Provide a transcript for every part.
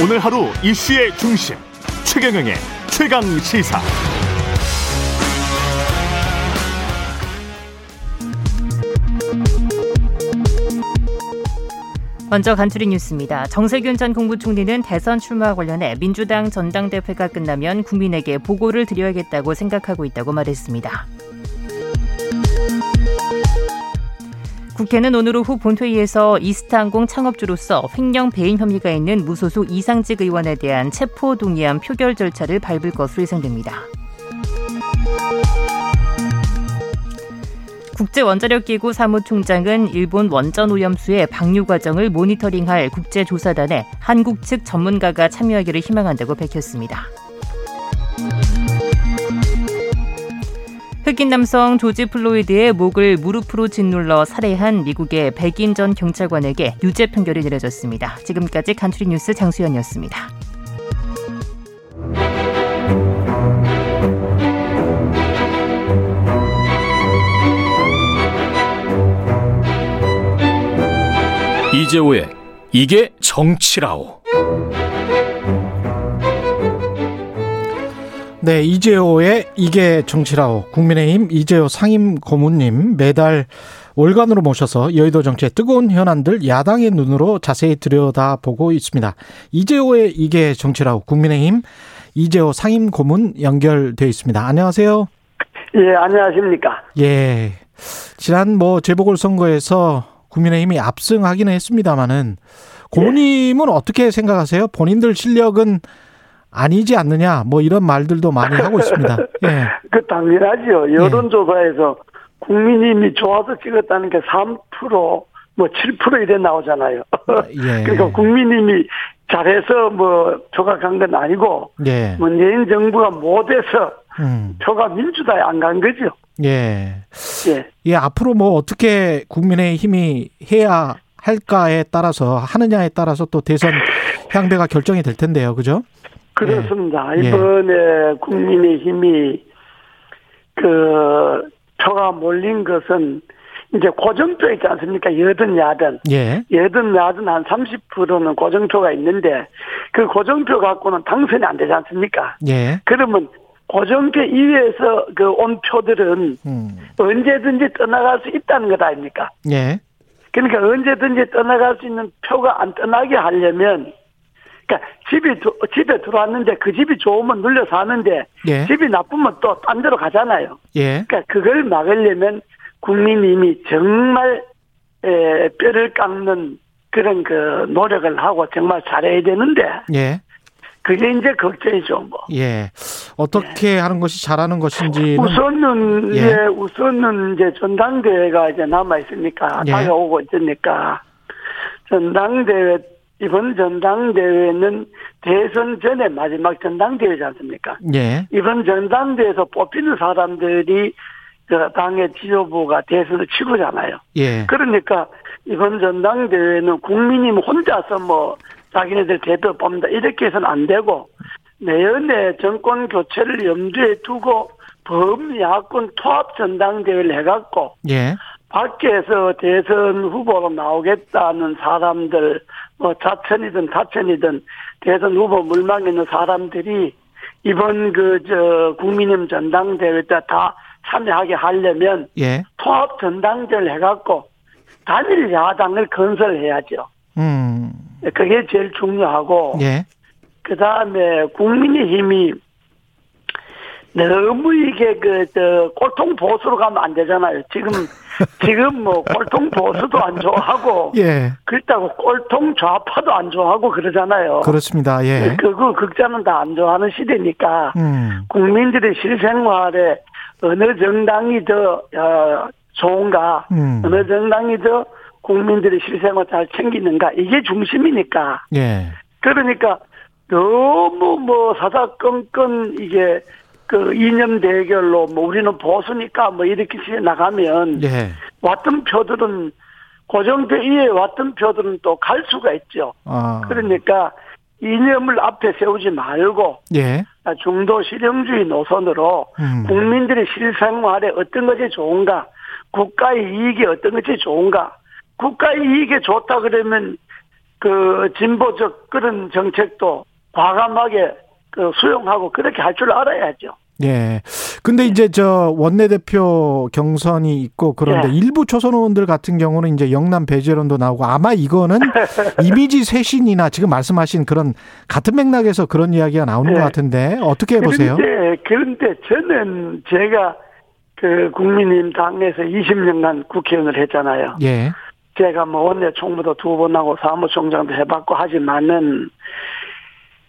오늘 하루 이슈의 중심 최경영의 최강 시사. 먼저 간추리 뉴스입니다. 정세균 전 국무총리는 대선 출마 관련해 민주당 전당대회가 끝나면 국민에게 보고를 드려야겠다고 생각하고 있다고 말했습니다. 국회는 오늘 오후 본회의에서 이스타항공 창업주로서 횡령 배임 혐의가 있는 무소속 이상직 의원에 대한 체포 동의안 표결 절차를 밟을 것으로 예상됩니다. 국제원자력기구 사무총장은 일본 원전 오염수의 방류 과정을 모니터링할 국제조사단에 한국 측 전문가가 참여하기를 희망한다고 밝혔습니다. 흑인 남성 조지 플로이드의 목을 무릎으로 짓눌러 살해한 미국의 백인 전 경찰관에게 유죄 판결이 내려졌습니다. 지금까지 간추린 뉴스 장수연이었습니다. 이재호의 이게 정치라오. 네, 이재호의 이게 정치라오. 국민의힘 이재호 상임 고문님 매달 월간으로 모셔서 여의도 정치의 뜨거운 현안들 야당의 눈으로 자세히 들여다보고 있습니다. 이재호의 이게 정치라오. 국민의힘 이재호 상임 고문 연결돼 있습니다. 안녕하세요. 예, 안녕하십니까. 예. 지난 뭐 재보궐선거에서 국민의힘이 압승하기는 했습니다마는 고모님은 예. 어떻게 생각하세요? 본인들 실력은 아니지 않느냐 뭐 이런 말들도 많이 하고 있습니다. 예. 그 당연하죠. 여론조사에서 예. 국민님이 좋아서 찍었다는 게 3%, 뭐 7% 이래 나오잖아요. 예. 그러니까 국민님이 잘해서 뭐 조각한 건 아니고 예. 문재인 정부가 못해서 음. 표가 민주당에 안 간 거죠. 예. 예. 예, 앞으로 뭐 어떻게 국민의 힘이 해야 할까에 따라서 하느냐에 따라서 또 대선 향배가 결정이 될 텐데요. 그죠? 그렇습니다. 예. 이번에 예. 국민의 힘이 그 표가 몰린 것은 이제 고정표 있지 않습니까? 여든 야든. 예. 여든 야든 한 30%는 고정표가 있는데 그 고정표 갖고는 당선이 안 되지 않습니까? 예. 그러면 고정표 이외에서 그 온 표들은 음. 언제든지 떠나갈 수 있다는 것 아닙니까? 예. 그러니까 언제든지 떠나갈 수 있는 표가 안 떠나게 하려면 그러니까 집이 집에 들어왔는데 그 집이 좋으면 눌려 사는데 예. 집이 나쁘면 또 딴 데로 가잖아요. 예. 그러니까 그걸 막으려면 국민님이 정말 에, 뼈를 깎는 그런 그 노력을 하고 정말 잘해야 되는데 예. 그게 이제 걱정이죠, 뭐. 예. 어떻게 예. 하는 것이 잘하는 것인지. 우선은, 예. 예. 우선은 이제 전당대회가 이제 남아있으니까, 예. 다가오고 있으니까, 전당대회, 이번 전당대회는 대선 전에 마지막 전당대회지 않습니까? 예. 이번 전당대회에서 뽑히는 사람들이 그 당의 지도부가 대선을 치고잖아요. 예. 그러니까 이번 전당대회는 국민이 혼자서 뭐 자기네들 대표 뽑는다 이렇게 해서는 안 되고 내년에 정권 교체를 염두에 두고 범야권 통합 전당대회를 해갖고 예. 밖에서 대선 후보로 나오겠다는 사람들 뭐 자천이든 타천이든 대선 후보 물망에 있는 사람들이 이번 그 저 국민의힘 전당대회 때 다 참여하게 하려면 예. 통합 전당대회를 해갖고 단일 야당을 건설해야죠. 음. 그게 제일 중요하고 예. 그 다음에 국민의힘이 너무 이게 그저 꼴통 보수로 가면 안 되잖아요. 지금 지금 뭐 꼴통 보수도 안 좋아하고 예. 그렇다고 꼴통 좌파도 안 좋아하고 그러잖아요. 그렇습니다. 예. 그거 극자는 다 안 좋아하는 시대니까 음. 국민들의 실생활에 어느 정당이 더 어, 좋은가, 음. 어느 정당이 더 국민들의 실생활 잘 챙기는가 이게 중심이니까. 예. 그러니까 너무 뭐 사사건건 이게 그 이념 대결로 뭐 우리는 보수니까 뭐 이렇게 나가면 예. 왔던 표들은 고정표 이에 왔던 표들은 또 갈 수가 있죠. 아. 그러니까 이념을 앞에 세우지 말고 예. 중도 실용주의 노선으로 음. 국민들의 실생활에 어떤 것이 좋은가, 국가의 이익이 어떤 것이 좋은가, 국가의 이익에 좋다 그러면 그 진보적 그런 정책도 과감하게 그 수용하고 그렇게 할 줄 알아야죠. 예. 근데 이제 저 원내대표 경선이 있고 그런데 예. 일부 초선 의원들 같은 경우는 이제 영남 배제론도 나오고 아마 이거는 이미지 쇄신이나 지금 말씀하신 그런 같은 맥락에서 그런 이야기가 나오는 예. 것 같은데 어떻게 보세요? 그런데, 그런데 저는 제가 그 국민의힘 당에서 20년간 국회의원을 했잖아요. 예. 제가 뭐 원내 총무도 두 번 하고 사무총장도 해봤고 하지만은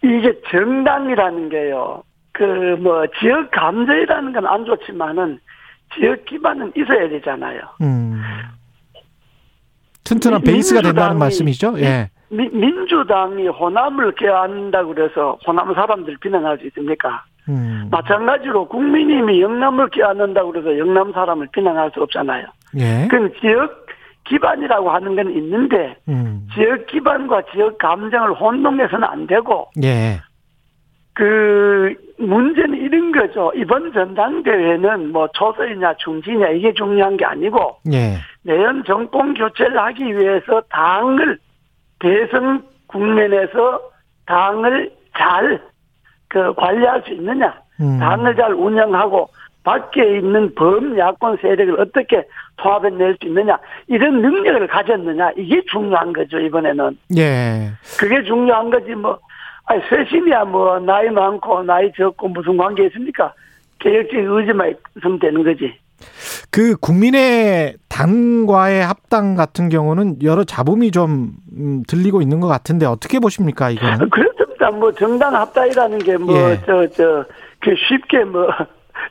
이게 정당이라는 게요. 그 뭐 지역 감정이라는 건 안 좋지만은 지역 기반은 있어야 되잖아요. 음. 튼튼한 베이스가 된다는 말씀이죠. 예. 미, 민주당이 호남을 껴안는다 그래서 호남 사람들 비난할 수 있습니까? 음. 마찬가지로 국민님이 영남을 껴안는다 그래서 영남 사람을 비난할 수 없잖아요. 예. 그 지역 기반이라고 하는 건 있는데 음. 지역 기반과 지역 감정을 혼동해서는 안 되고 예. 그 문제는 이런 거죠. 이번 전당대회는 뭐 초서이냐 중지냐 이게 중요한 게 아니고 예. 내년 정권 교체를 하기 위해서 당을 대선 국면에서 당을 잘 그 관리할 수 있느냐, 음. 당을 잘 운영하고 밖에 있는 범야권 세력을 어떻게 통합해낼 수 있느냐 이런 능력을 가졌느냐 이게 중요한 거죠 이번에는. 예. 그게 중요한 거지 뭐 아니 쇄신이야 뭐 나이 많고 나이 적고 무슨 관계 있습니까? 개혁적인 의지만 있으면 되는 거지. 그 국민의 당과의 합당 같은 경우는 여러 잡음이 좀 음, 들리고 있는 것 같은데 어떻게 보십니까 이거는? 그렇습니다. 뭐 정당 합당이라는 게 뭐 저저그 쉽게 뭐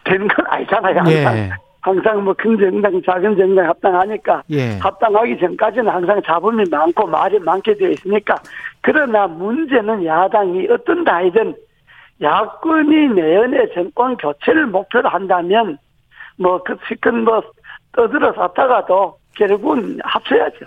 되는 건 아니잖아요. 항상. 예. 항상 뭐 큰 정당, 작은 정당 합당하니까 예. 합당하기 전까지는 항상 잡음이 많고 말이 많게 되어 있으니까 그러나 문제는 야당이 어떤 다이든 야권이 내연의 정권 교체를 목표로 한다면 뭐 그 시큰 뭐 떠들어 샀다가도 결국은 합쳐야죠.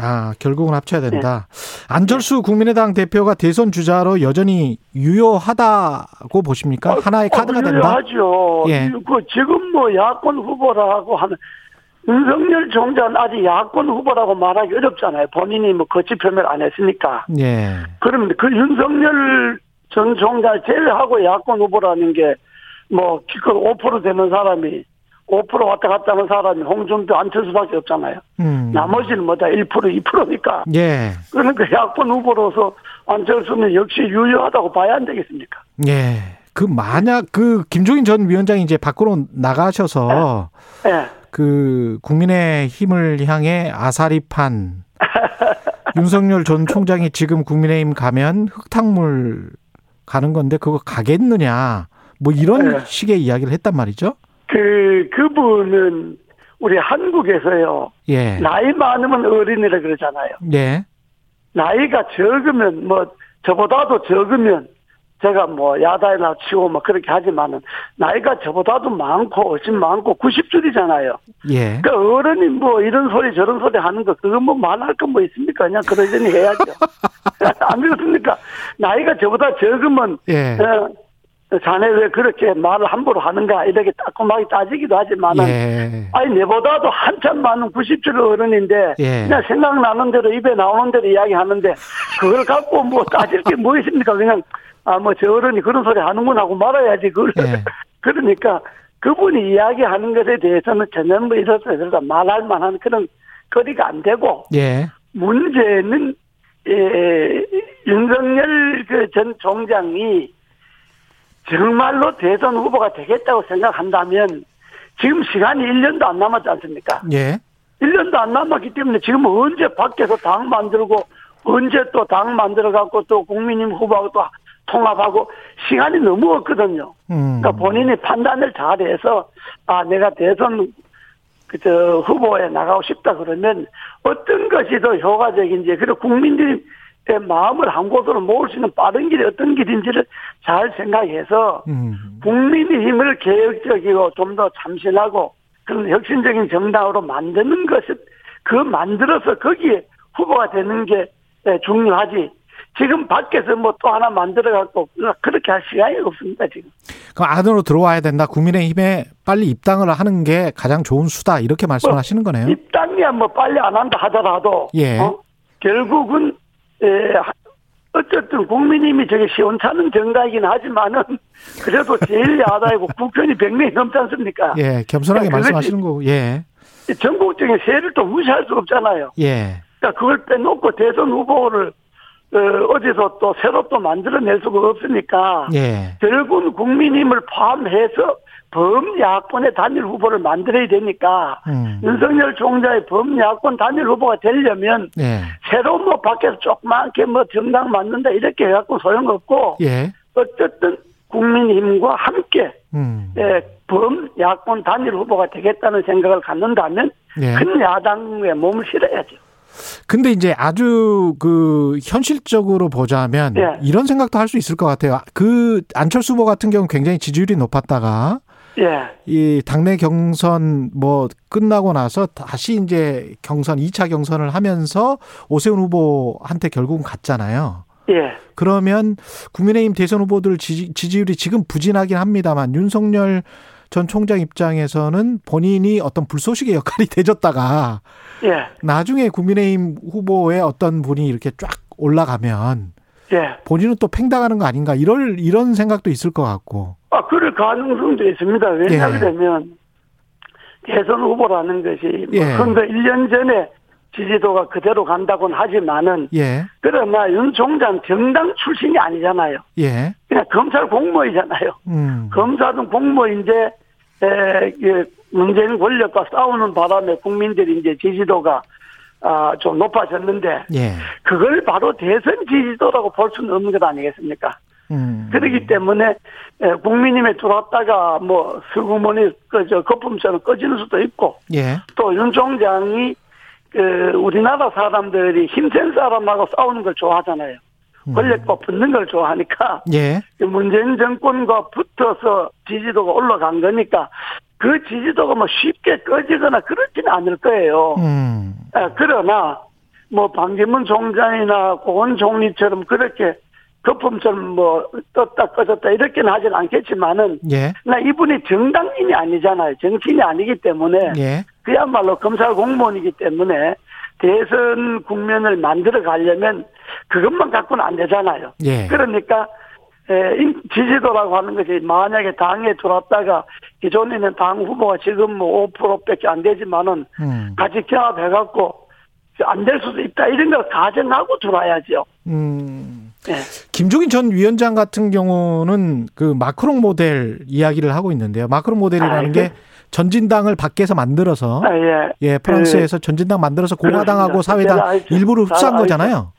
아, 결국은 합쳐야 된다. 네. 안철수 국민의당 대표가 대선 주자로 여전히 유효하다고 보십니까? 어, 하나의 카드가 어, 된다. 유효하죠. 예. 그 지금 뭐 야권 후보라고 하는 윤석열 총장은 아직 야권 후보라고 말하기 어렵잖아요. 본인이 뭐 거치 표명 안 했으니까. 예. 그러면 그 윤석열 전 총장 제외하고 야권 후보라는 게 뭐 기껏 5% 되는 사람이 5% 왔다 갔다 하는 사람이 홍준표 안철수밖에 없잖아요. 음. 나머지는 뭐다 1% 2%니까. 예. 그러니까 야권 후보로서 안철수는 역시 유효하다고 봐야 안 되겠습니까? 예. 그 만약 그 김종인 전 위원장이 이제 밖으로 나가셔서 예. 예. 그 국민의 힘을 향해 아사리판 윤석열 전 총장이 지금 국민의힘 가면 흙탕물 가는 건데 그거 가겠느냐 뭐 이런 예. 식의 이야기를 했단 말이죠. 그 그분은 우리 한국에서요. 예. 나이 많으면 어린이라 그러잖아요. 예. 나이가 적으면 뭐 저보다도 적으면 제가 뭐 야단이나 치고 뭐 그렇게 하지만은 나이가 저보다도 많고 훨씬 많고 90줄이잖아요. 예. 그러니까 어른이 뭐 이런 소리 저런 소리 하는 거 그거 뭐 말할 거뭐 있습니까? 그냥 그러려니 해야죠. 안 그렇습니까? 나이가 저보다 적으면 예. 어, 자네 왜 그렇게 말을 함부로 하는가 이렇게 따끔하게 따지기도 하지만은 예. 아니 내보다도 한참 많은 90줄 어른인데 예. 그냥 생각나는 대로 입에 나오는 대로 이야기하는데 그걸 갖고 뭐 따질 게 뭐 있습니까 그냥 아 뭐 저 어른이 그런 소리 하는구나 하고 말아야지 그걸 예. 그러니까 그분이 이야기하는 것에 대해서는 전혀 뭐 이렇다 저렇다 말할 만한 그런 거리가 안 되고 예. 문제는 예, 윤석열 그 전 총장이 정말로 대선 후보가 되겠다고 생각한다면 지금 시간이 1년도 안 남았지 않습니까? 예. 1년도 안 남았기 때문에 지금 언제 밖에서 당 만들고 언제 또 당 만들어갖고 또 국민님 후보하고 또 통합하고 시간이 너무 없거든요. 음. 그러니까 본인이 판단을 잘해서 아 내가 대선 그저 후보에 나가고 싶다 그러면 어떤 것이 더 효과적인지 그리고 국민들이 마음을 한 곳으로 모을 수 있는 빠른 길이 어떤 길인지를 잘 생각해서 음. 국민의 힘을 개혁적이고 좀 더 참신하고 그런 혁신적인 정당으로 만드는 것을 그 만들어서 거기에 후보가 되는 게 중요하지. 지금 밖에서 뭐 또 하나 만들어 갖고 그렇게 할 시간이 없습니다 지금. 그 안으로 들어와야 된다. 국민의힘에 빨리 입당을 하는 게 가장 좋은 수다 이렇게 말씀하시는 을 거네요. 입당이야 뭐 빨리 안 한다 하더라도 예. 어? 결국은 에, 어쨌든 국민님이 저게 시원찮은 정가이긴 하지만은 그래도 제일 야당이고 국회의원이 100명이 넘지 않습니까? 예, 겸손하게 그러니까 말씀하시는 거고, 예. 전국적인 세를 또 무시할 수 없잖아요. 예. 그러니까 그걸 빼놓고 대선 후보를 어, 어디서 또 새로 또 만들어낼 수가 없으니까 예. 결국은 국민힘을 포함해서 범야권의 단일 후보를 만들어야 되니까 음. 윤석열 총장의 범야권 단일 후보가 되려면 예. 새로 뭐 밖에서 조그맣게 뭐 정당 만든다 이렇게 해갖고 소용없고 예. 어쨌든 국민힘과 함께 음. 예, 범야권 단일 후보가 되겠다는 생각을 갖는다면 예. 큰 야당에 몸을 실어야죠. 근데 이제 아주 그 현실적으로 보자면 예. 이런 생각도 할 수 있을 것 같아요. 그 안철수 후보 같은 경우 는 굉장히 지지율이 높았다가 예, 이 당내 경선 뭐 끝나고 나서 다시 이제 경선 2차 경선을 하면서 오세훈 후보한테 결국은 갔잖아요. 예, 그러면 국민의힘 대선 후보들 지지, 지지율이 지금 부진하긴 합니다만 윤석열 전 총장 입장에서는 본인이 어떤 불쏘시개 역할이 되졌다가 예, 나중에 국민의힘 후보의 어떤 분이 이렇게 쫙 올라가면 예. 본인은 또 팽당하는 거 아닌가 이럴 이런 생각도 있을 것 같고. 아, 그럴 가능성도 있습니다. 왜냐하면 대선 후보라는 것이 뭐 예. 선거 1년 전에 지지도가 그대로 간다고는 하지만은 예. 그러나 윤 총장 정당 출신이 아니잖아요. 예. 그냥 검찰 공무원이잖아요. 음. 검사든 공무원인데 에, 예, 문재인 권력과 싸우는 바람에 국민들이 이제 지지도가 아, 좀 높아졌는데 예. 그걸 바로 대선 지지도라고 볼 수는 없는 것 아니겠습니까? 음. 그렇기 때문에 에, 국민님에 들어왔다가 뭐 슬그머니 그저 거품처럼 꺼지는 수도 있고 예. 또윤 총장이 그 우리나라 사람들이 힘센 사람하고 싸우는 걸 좋아하잖아요. 음. 권력과 붙는 걸 좋아하니까 예. 그 문재인 정권과 붙어서 지지도가 올라간 거니까 그 지지도가 뭐 쉽게 꺼지거나 그렇지는 않을 거예요. 음. 아, 그러나 뭐 반기문 총장이나 고원 총리처럼 그렇게 거품처럼 뭐 떴다 꺼졌다 이렇게는 하진 않겠지만은 예. 나 이분이 정당인이 아니잖아요. 정치인이 아니기 때문에 예. 그야말로 검찰 공무원이기 때문에 대선 국면을 만들어 가려면 그것만 갖고는 안 되잖아요. 예. 그러니까 지지도라고 하는 것이 만약에 당에 들어왔다가 기존에는 당 후보가 지금 뭐 5%밖에 안 되지만은 음. 같이 결합해갖고 안 될 수도 있다 이런 걸 가정하고 들어와야죠. 음. 예. 김종인 전 위원장 같은 경우는 그 마크롱 모델 이야기를 하고 있는데요. 마크롱 모델이라는 아, 게 그- 전진당을 밖에서 만들어서 아, 예. 예, 프랑스에서 전진당 만들어서 공화당하고 그렇습니다. 사회당. 일부를 잘 흡수한 알죠. 거잖아요.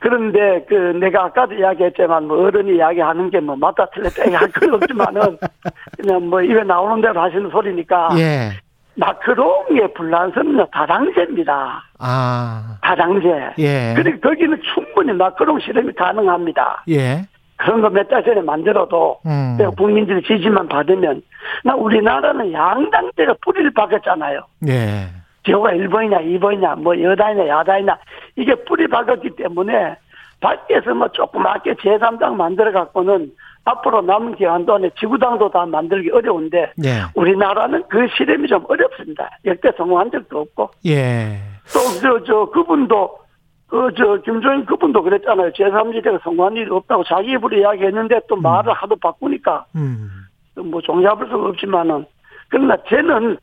그런데 그 내가 아까도 이야기했지만 뭐 어른이 이야기하는 게 뭐 맞다 틀렸다 이야기할 건 없지만은 그냥 뭐 입에 나오는 대로 하시는 소리니까 예. 마크롱의 불란서는요 다당제입니다. 아. 다당제. 예. 그리고 거기는 충분히 마크롱 실험이 가능합니다. 예. 그런 거 몇 달 전에 만들어도 음. 국민들의 지지만 받으면 나 우리나라는 양당제가 뿌리를 박았잖아요. 예. 제호가 1번이냐 2번이냐 뭐 여당이냐 야당이냐 이게 뿌리 박았기 때문에 밖에서 뭐 조그맣게 제3당 만들어 갖고는 앞으로 남은 기간 동안에 지구당도 다 만들기 어려운데 예. 우리나라는 그 실험이 좀 어렵습니다. 역대 성공한 적도 없고 예. 또저저 그분도 그저 김종인 그분도 그랬잖아요. 제3지대가 성공한 일이 없다고 자기 입으로 이야기했는데 또 말을 하도 바꾸니까 음. 뭐 종잡을 수가 없지만은 그러나 저는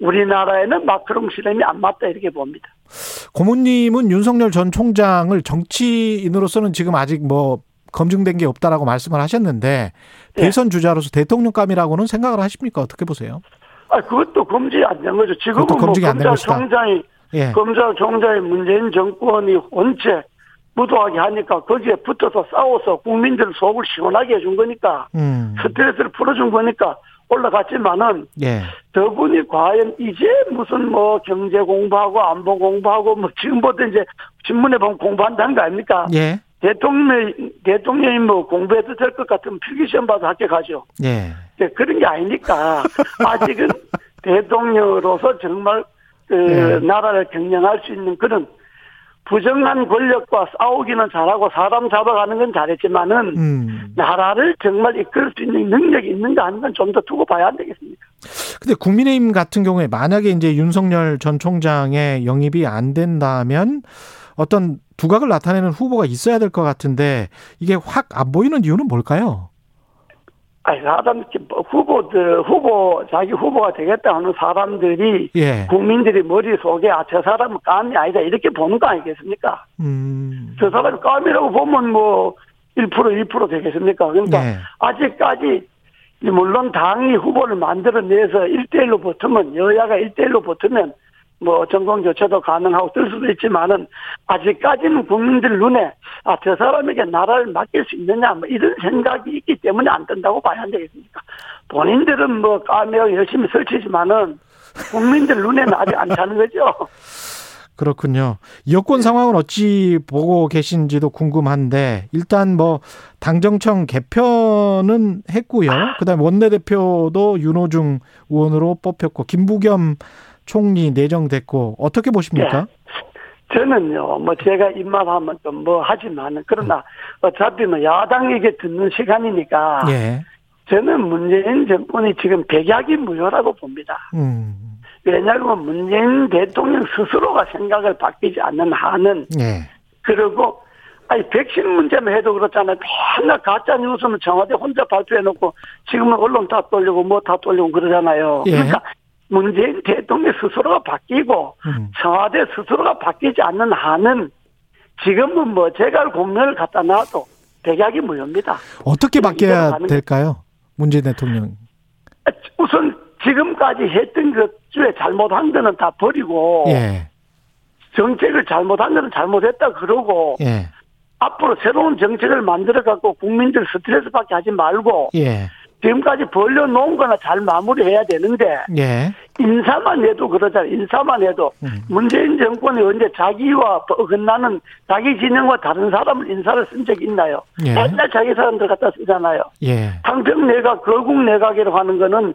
우리나라에는 마크롱 실험이 안 맞다 이렇게 봅니다. 고모님은 윤석열 전 총장을 정치인으로서는 지금 아직 뭐 검증된 게 없다라고 말씀을 하셨는데 예. 대선 주자로서 대통령감이라고는 생각을 하십니까? 어떻게 보세요? 아 그것도 검증이 안 된 거죠. 지금은 뭐 검증이 안된 것이다. 검찰 총장이 예. 검찰 총장이 문재인 정권이 원체 무도하게 하니까 거기에 붙어서 싸워서 국민들 속을 시원하게 해준 거니까 음. 스트레스를 풀어준 거니까 올라갔지만은 예. 저분이 과연 이제 무슨 뭐 경제 공부하고 안보 공부하고 뭐 지금부터 이제 신문에 보면 공부한다는 거 아닙니까? 예. 대통령 대통령이 뭐 공부해도 될 것 같으면 필기시험 봐도 합격하죠. 예. 예, 그런 게 아니니까 아직은 대통령으로서 정말 그 네. 나라를 경영할 수 있는 그런 부정한 권력과 싸우기는 잘하고 사람 잡아가는 건 잘했지만은 음. 나라를 정말 이끌 수 있는 능력이 있는가 아닌가 좀더 두고 봐야 안 되겠습니까? 근데 국민의힘 같은 경우에 만약에 이제 윤석열 전 총장의 영입이 안 된다면 어떤 두각을 나타내는 후보가 있어야 될 것 같은데 이게 확 안 보이는 이유는 뭘까요? 아니 사람 뭐 후보들 후보 자기 후보가 되겠다 하는 사람들이 예. 국민들이 머릿 속에 아 저 사람은 깜이 아니다 이렇게 보는 거 아니겠습니까? 음. 저 사람이 깜이라고 보면 뭐1% 2% 되겠습니까? 그러니까 네. 아직까지 물론 당이 후보를 만들어내서 1대1로 붙으면 여야가 1대1로 붙으면 뭐 정권 교체도 가능하고 뜰 수도 있지만은 아직까지는 국민들 눈에 아 저 사람에게 나라를 맡길 수 있느냐 뭐 이런 생각이 있기 때문에 안 된다고 봐야 안 되겠습니까? 본인들은 뭐 까매고 열심히 설치지만은 국민들 눈에는 아직 안 차는 거죠. 그렇군요. 여권 상황은 어찌 보고 계신지도 궁금한데 일단 뭐 당정청 개편은 했고요. 그다음에 원내대표도 윤호중 의원으로 뽑혔고 김부겸 총리 내정됐고 어떻게 보십니까? 저는요, 뭐 제가 입맛하면 좀 뭐 하지만은 그러나 어차피 뭐 야당에게 듣는 시간이니까 예. 저는 문재인 정권이 지금 백약이 무효라고 봅니다. 음. 왜냐하면 문재인 대통령 스스로가 생각을 바뀌지 않는 한은 예. 그리고 아니 백신 문제만 해도 그렇잖아요. 맨날 가짜 뉴스는 청와대 혼자 발표해놓고 지금은 언론 다 돌리고 뭐 다 돌리고 그러잖아요. 예. 그러니까 문재인 대통령 스스로가 바뀌고 음. 청와대 스스로가 바뀌지 않는 한은 지금은 뭐 제가 공면을 갖다 놔도 백약이 무효입니다. 어떻게 바뀌어야 될까요? 문재인 대통령. 우선 지금까지 했던 것 중에 잘못한 거는 다 버리고 예. 정책을 잘못한 거는 잘못했다 그러고 예. 앞으로 새로운 정책을 만들어 갖고 국민들 스트레스 받게 하지 말고 예. 지금까지 벌려놓은 거나 잘 마무리해야 되는데 예. 인사만 해도 그러잖아요. 인사만 해도 음. 문재인 정권이 언제 자기와 어긋나는 자기 진영과 다른 사람을 인사를 쓴 적이 있나요? 예. 맨날 자기 사람들 갖다 쓰잖아요. 예. 당평 내각, 거국 내각이라고 하는 거는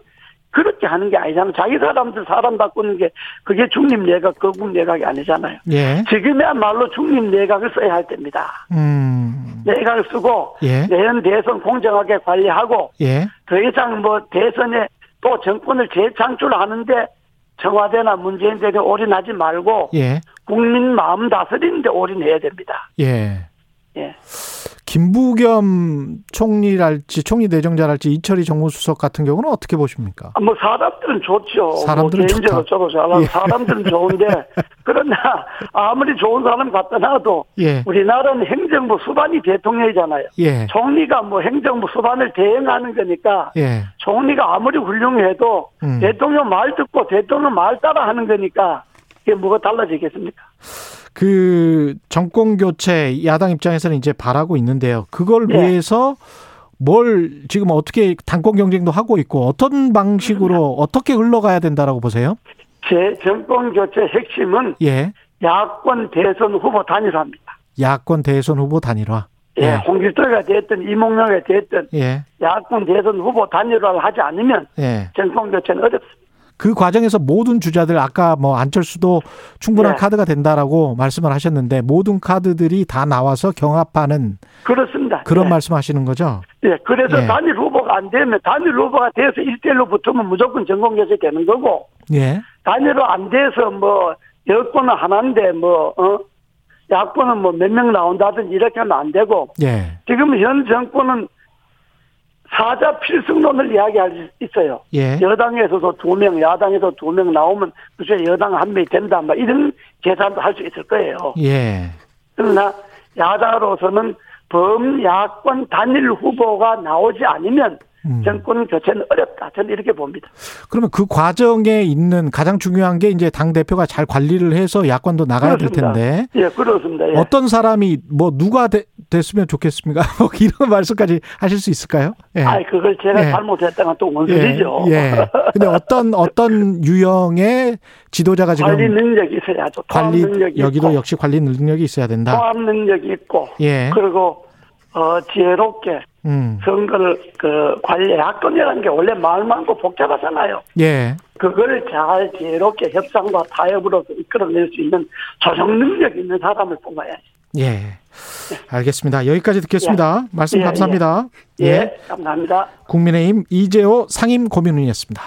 그렇게 하는 게 아니잖아요. 자기 사람들 사람 바꾸는 게 그게 중립 내각, 거국 내각이 아니잖아요. 예. 지금이야말로 중립 내각을 써야 할 때입니다. 음. 내각을 쓰고 예. 내년 대선 공정하게 관리하고 예. 더 이상 뭐 대선에 또 정권을 재창출하는데 청와대나 문재인 대통령 올인하지 말고 예. 국민 마음 다스리는데 올인해야 됩니다. 예. 예. 김부겸 총리랄지 총리 내정자랄지 이철희 정무수석 같은 경우는 어떻게 보십니까? 아, 뭐 사람들은 좋죠. 사람들은 뭐 좋다. 저도 잘 예. 사람들은 좋은데 그러나 아무리 좋은 사람 갖다 놔도 예. 우리나라는 행정부 수반이 대통령이잖아요. 예. 총리가 뭐 행정부 수반을 대행하는 거니까 예. 총리가 아무리 훌륭해도 음. 대통령 말 듣고 대통령 말 따라 하는 거니까 이게 뭐가 달라지겠습니까? 그 정권 교체 야당 입장에서는 이제 바라고 있는데요. 그걸 네. 위해서 뭘 지금 어떻게 당권 경쟁도 하고 있고 어떤 방식으로 어떻게 흘러가야 된다라고 보세요? 제 정권 교체 핵심은 예. 야권 대선 후보 단일화입니다. 야권 대선 후보 단일화. 예, 예. 홍길동이가 됐든 이몽룡이 됐든 예. 야권 대선 후보 단일화를 하지 않으면 예. 정권 교체는 어렵습니다. 그 과정에서 모든 주자들 아까 뭐 안철수도 충분한 네. 카드가 된다라고 말씀을 하셨는데 모든 카드들이 다 나와서 경합하는 그렇습니다. 그런 예. 말씀하시는 거죠? 예, 그래서 예. 단일 후보가 안 되면 단일 후보가 돼서 1대1로 붙으면 무조건 정권 교체 되는 거고 예. 단일로 안 돼서 뭐 여권은 하나인데 뭐 어? 야권은 뭐 몇 명 나온다든지 이렇게 하면 안 되고 예. 지금 현 정권은 사자 필승론을 이야기할 수 있어요. 예. 여당에서도 두 명, 야당에서 두 명 나오면 그중에 여당 한 명이 된다. 막 이런 계산도 할 수 있을 거예요. 예. 그러나 야당으로서는 범야권 단일 후보가 나오지 않으면 음. 정권 교체는 어렵다. 저는 이렇게 봅니다. 그러면 그 과정에 있는 가장 중요한 게 이제 당 대표가 잘 관리를 해서 야권도 나가야 될 그렇습니다. 텐데 예, 그렇습니다. 예. 어떤 사람이 뭐 누가 되- 됐으면 좋겠습니까? 뭐 이런 말씀까지 하실 수 있을까요? 예. 아이, 그걸 제가 예. 잘못했다가 또 예. 원소리죠. 예. 근데 어떤 어떤 유형의 지도자가 지금 관리 능력이 있어야죠. 관리 능력이 여기도 있고, 역시 관리 능력이 있어야 된다. 통합 능력이 있고, 예. 그리고 어, 지혜롭게 음. 선거를 그 관리 야권이라는 게 원래 말 많고 복잡하잖아요. 예. 그걸 잘 지혜롭게 협상과 타협으로 이끌어낼 수 있는 조정 능력 있는 사람을 뽑아야지. 예. 알겠습니다. 여기까지 듣겠습니다. 말씀 예, 감사합니다. 예, 감사합니다. 국민의힘 이재호 상임 고민원이었습니다.